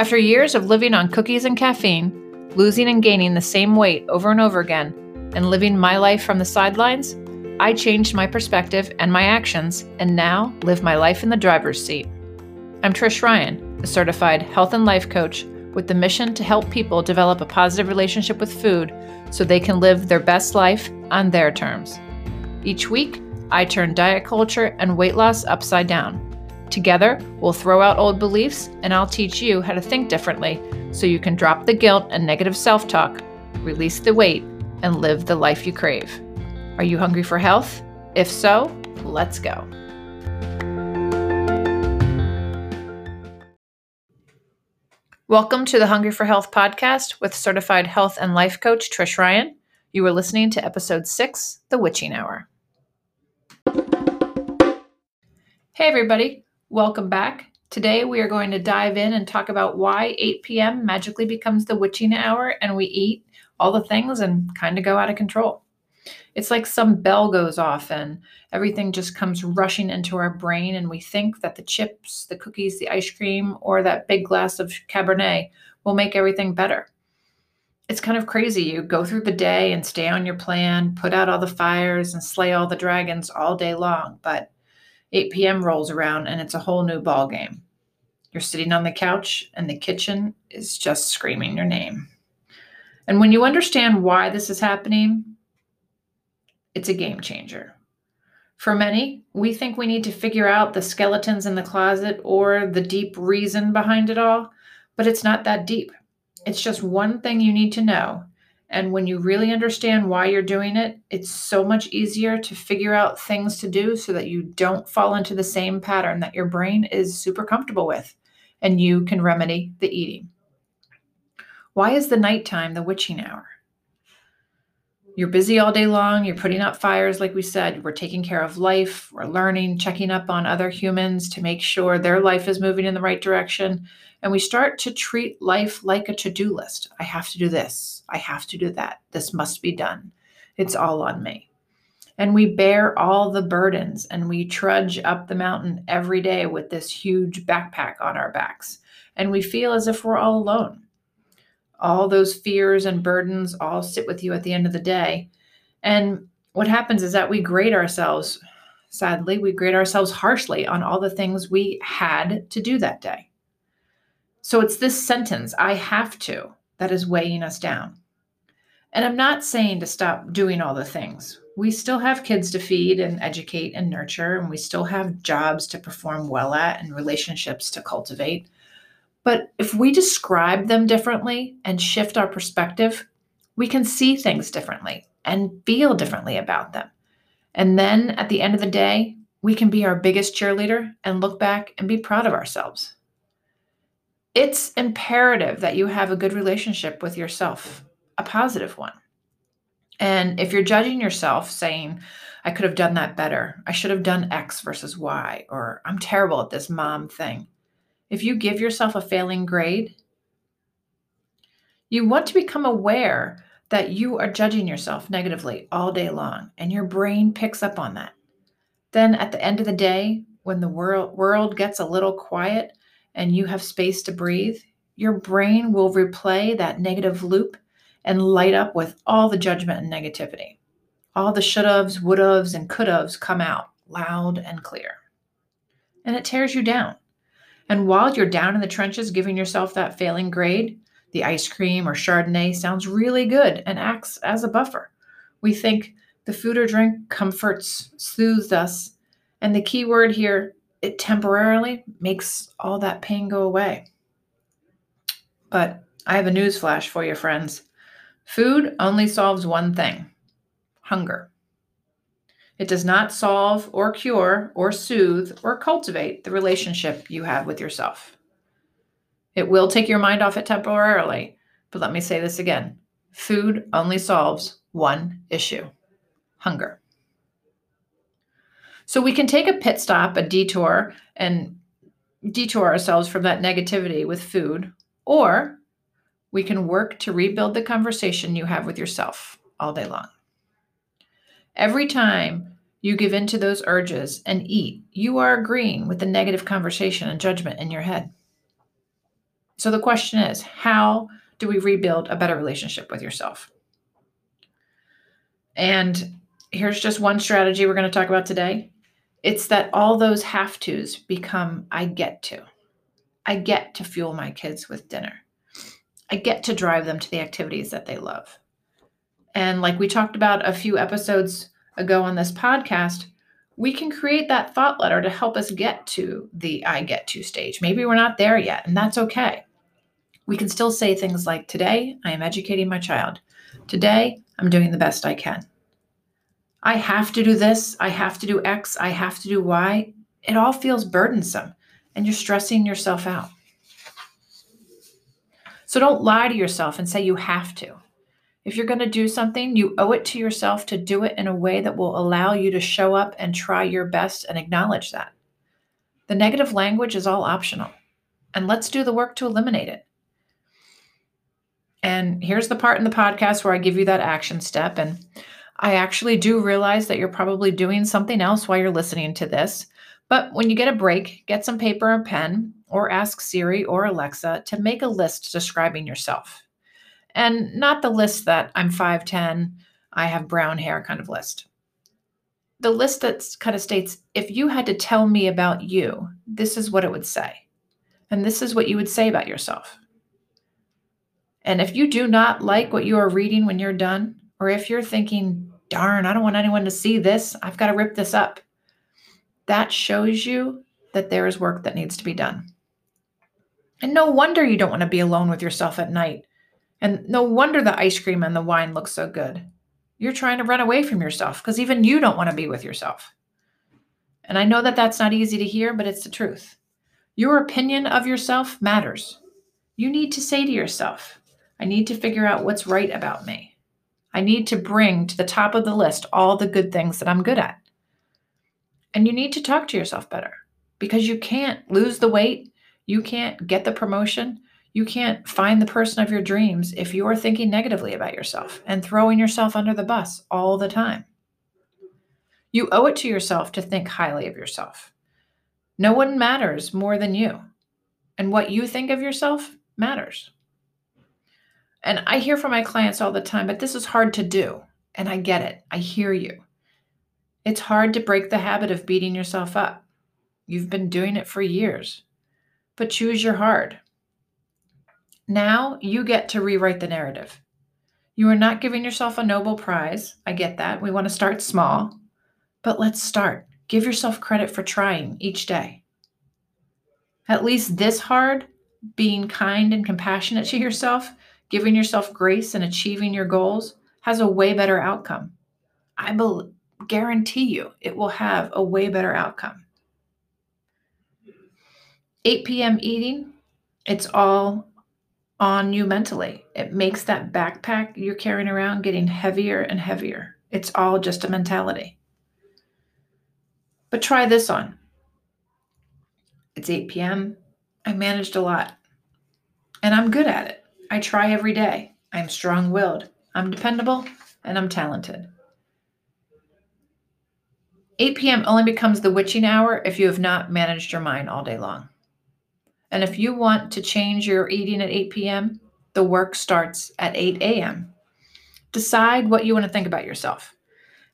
After years of living on cookies and caffeine, losing and gaining the same weight over and over again, and living my life from the sidelines, I changed my perspective and my actions and now live my life in the driver's seat. I'm Trish Ryan, a certified health and life coach with the mission to help people develop a positive relationship with food so they can live their best life on their terms. Each week, I turn diet culture and weight loss upside down. Together, we'll throw out old beliefs and I'll teach you how to think differently so you can drop the guilt and negative self talk, release the weight, and live the life you crave. Are you hungry for health? If so, let's go. Welcome to the Hungry for Health podcast with certified health and life coach Trish Ryan. You are listening to episode six, The Witching Hour. Hey, everybody, welcome back. Today, we are going to dive in and talk about why 8 p.m. magically becomes the witching hour and we eat all the things and kind of go out of control. It's like some bell goes off and everything just comes rushing into our brain, and we think that the chips, the cookies, the ice cream, or that big glass of Cabernet will make everything better. It's kind of crazy. You go through the day and stay on your plan, put out all the fires, and slay all the dragons all day long, but 8 p.m. rolls around and it's a whole new ball game. You're sitting on the couch and the kitchen is just screaming your name. And when you understand why this is happening, it's a game changer. For many, we think we need to figure out the skeletons in the closet or the deep reason behind it all, but it's not that deep. It's just one thing you need to know. And when you really understand why you're doing it, it's so much easier to figure out things to do so that you don't fall into the same pattern that your brain is super comfortable with and you can remedy the eating. Why is the nighttime the witching hour? You're busy all day long. You're putting out fires, like we said. We're taking care of life. We're learning, checking up on other humans to make sure their life is moving in the right direction. And we start to treat life like a to do list. I have to do this. I have to do that. This must be done. It's all on me. And we bear all the burdens and we trudge up the mountain every day with this huge backpack on our backs. And we feel as if we're all alone all those fears and burdens all sit with you at the end of the day. And what happens is that we grade ourselves, sadly, we grade ourselves harshly on all the things we had to do that day. So it's this sentence, I have to, that is weighing us down. And I'm not saying to stop doing all the things. We still have kids to feed and educate and nurture, and we still have jobs to perform well at and relationships to cultivate. But if we describe them differently and shift our perspective, we can see things differently and feel differently about them. And then at the end of the day, we can be our biggest cheerleader and look back and be proud of ourselves. It's imperative that you have a good relationship with yourself, a positive one. And if you're judging yourself saying, I could have done that better, I should have done X versus Y, or I'm terrible at this mom thing, if you give yourself a failing grade, you want to become aware that you are judging yourself negatively all day long, and your brain picks up on that. Then at the end of the day, when the world, world gets a little quiet and you have space to breathe, your brain will replay that negative loop and light up with all the judgment and negativity. All the should haves, would haves, and could haves come out loud and clear. And it tears you down. And while you're down in the trenches giving yourself that failing grade, the ice cream or Chardonnay sounds really good and acts as a buffer. We think the food or drink comforts, soothes us, and the key word here, it temporarily makes all that pain go away. But I have a news flash for you, friends. Food only solves one thing hunger. It does not solve or cure or soothe or cultivate the relationship you have with yourself. It will take your mind off it temporarily, but let me say this again food only solves one issue hunger. So we can take a pit stop, a detour, and detour ourselves from that negativity with food, or we can work to rebuild the conversation you have with yourself all day long. Every time you give in to those urges and eat, you are agreeing with the negative conversation and judgment in your head. So the question is how do we rebuild a better relationship with yourself? And here's just one strategy we're going to talk about today it's that all those have tos become I get to. I get to fuel my kids with dinner. I get to drive them to the activities that they love. And like we talked about a few episodes ago on this podcast, we can create that thought letter to help us get to the I get to stage. Maybe we're not there yet, and that's okay. We can still say things like, Today, I am educating my child. Today, I'm doing the best I can. I have to do this. I have to do X. I have to do Y. It all feels burdensome, and you're stressing yourself out. So don't lie to yourself and say you have to. If you're going to do something, you owe it to yourself to do it in a way that will allow you to show up and try your best and acknowledge that. The negative language is all optional, and let's do the work to eliminate it. And here's the part in the podcast where I give you that action step. And I actually do realize that you're probably doing something else while you're listening to this. But when you get a break, get some paper and pen or ask Siri or Alexa to make a list describing yourself. And not the list that I'm 5'10, I have brown hair kind of list. The list that kind of states if you had to tell me about you, this is what it would say. And this is what you would say about yourself. And if you do not like what you are reading when you're done, or if you're thinking, darn, I don't want anyone to see this, I've got to rip this up, that shows you that there is work that needs to be done. And no wonder you don't want to be alone with yourself at night. And no wonder the ice cream and the wine look so good. You're trying to run away from yourself because even you don't want to be with yourself. And I know that that's not easy to hear, but it's the truth. Your opinion of yourself matters. You need to say to yourself, I need to figure out what's right about me. I need to bring to the top of the list all the good things that I'm good at. And you need to talk to yourself better because you can't lose the weight you can't get the promotion. You can't find the person of your dreams if you are thinking negatively about yourself and throwing yourself under the bus all the time. You owe it to yourself to think highly of yourself. No one matters more than you. And what you think of yourself matters. And I hear from my clients all the time, but this is hard to do. And I get it. I hear you. It's hard to break the habit of beating yourself up. You've been doing it for years but choose your hard. Now you get to rewrite the narrative. You are not giving yourself a Nobel Prize. I get that. We want to start small, but let's start. Give yourself credit for trying each day. At least this hard, being kind and compassionate to yourself, giving yourself grace and achieving your goals has a way better outcome. I be- guarantee you it will have a way better outcome. 8 p.m. eating, it's all on you mentally. It makes that backpack you're carrying around getting heavier and heavier. It's all just a mentality. But try this on. It's 8 p.m. I managed a lot. And I'm good at it. I try every day. I'm strong willed. I'm dependable and I'm talented. 8 p.m. only becomes the witching hour if you have not managed your mind all day long. And if you want to change your eating at 8 p.m., the work starts at 8 a.m. Decide what you want to think about yourself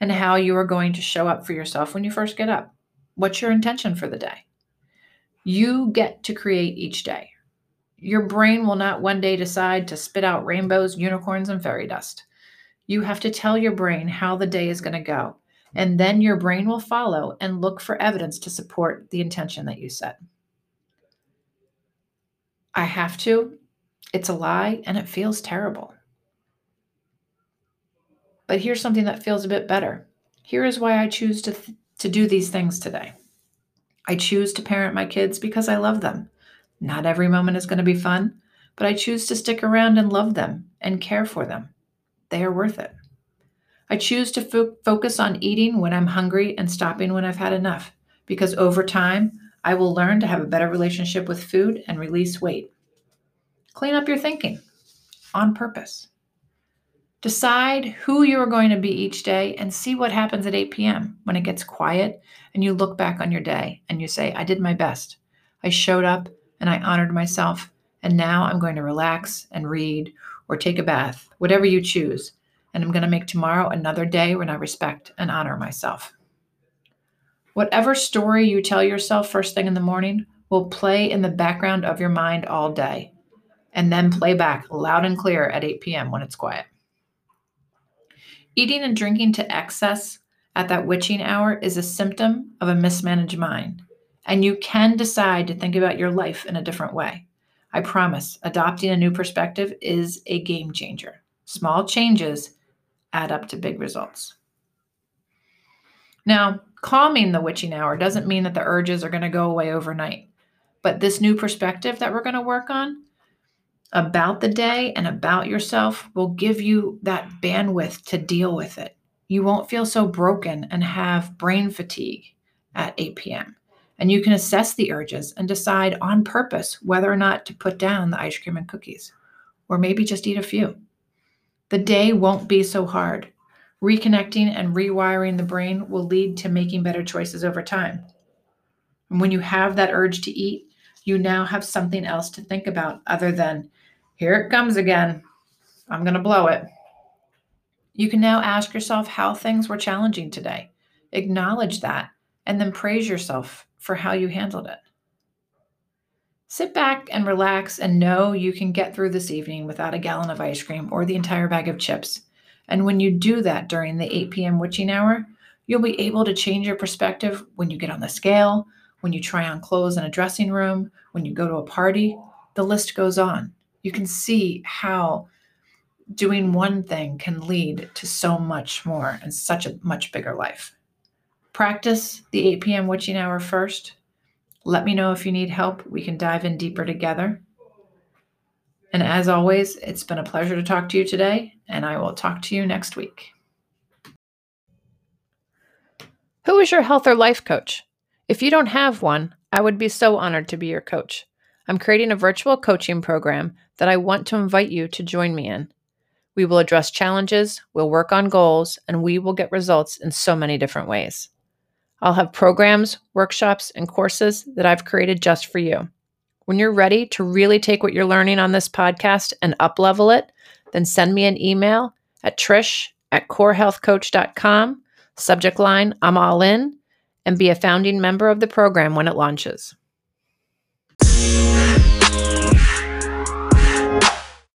and how you are going to show up for yourself when you first get up. What's your intention for the day? You get to create each day. Your brain will not one day decide to spit out rainbows, unicorns, and fairy dust. You have to tell your brain how the day is going to go, and then your brain will follow and look for evidence to support the intention that you set. I have to. It's a lie and it feels terrible. But here's something that feels a bit better. Here is why I choose to, th- to do these things today. I choose to parent my kids because I love them. Not every moment is going to be fun, but I choose to stick around and love them and care for them. They are worth it. I choose to fo- focus on eating when I'm hungry and stopping when I've had enough because over time, I will learn to have a better relationship with food and release weight. Clean up your thinking on purpose. Decide who you are going to be each day and see what happens at 8 p.m. when it gets quiet and you look back on your day and you say, I did my best. I showed up and I honored myself And now I'm going to relax and read or take a bath, whatever you choose. And I'm going to make tomorrow another day when I respect and honor myself. Whatever story you tell yourself first thing in the morning will play in the background of your mind all day and then play back loud and clear at 8 p.m. when it's quiet. Eating and drinking to excess at that witching hour is a symptom of a mismanaged mind, and you can decide to think about your life in a different way. I promise, adopting a new perspective is a game changer. Small changes add up to big results. Now, calming the witching hour doesn't mean that the urges are going to go away overnight, but this new perspective that we're going to work on about the day and about yourself will give you that bandwidth to deal with it. You won't feel so broken and have brain fatigue at 8 p.m. And you can assess the urges and decide on purpose whether or not to put down the ice cream and cookies, or maybe just eat a few. The day won't be so hard. Reconnecting and rewiring the brain will lead to making better choices over time. And when you have that urge to eat, you now have something else to think about other than here it comes again. I'm going to blow it. You can now ask yourself how things were challenging today. Acknowledge that and then praise yourself for how you handled it. Sit back and relax and know you can get through this evening without a gallon of ice cream or the entire bag of chips. And when you do that during the 8 p.m. witching hour, you'll be able to change your perspective when you get on the scale, when you try on clothes in a dressing room, when you go to a party. The list goes on you can see how doing one thing can lead to so much more and such a much bigger life. Practice the 8 p.m. witching hour first. Let me know if you need help. We can dive in deeper together. And as always, it's been a pleasure to talk to you today, and I will talk to you next week. Who is your health or life coach? If you don't have one, I would be so honored to be your coach. I'm creating a virtual coaching program that I want to invite you to join me in. We will address challenges, we'll work on goals, and we will get results in so many different ways. I'll have programs, workshops, and courses that I've created just for you. When you're ready to really take what you're learning on this podcast and uplevel it, then send me an email at trish at corehealthcoach.com, subject line, I'm all in, and be a founding member of the program when it launches.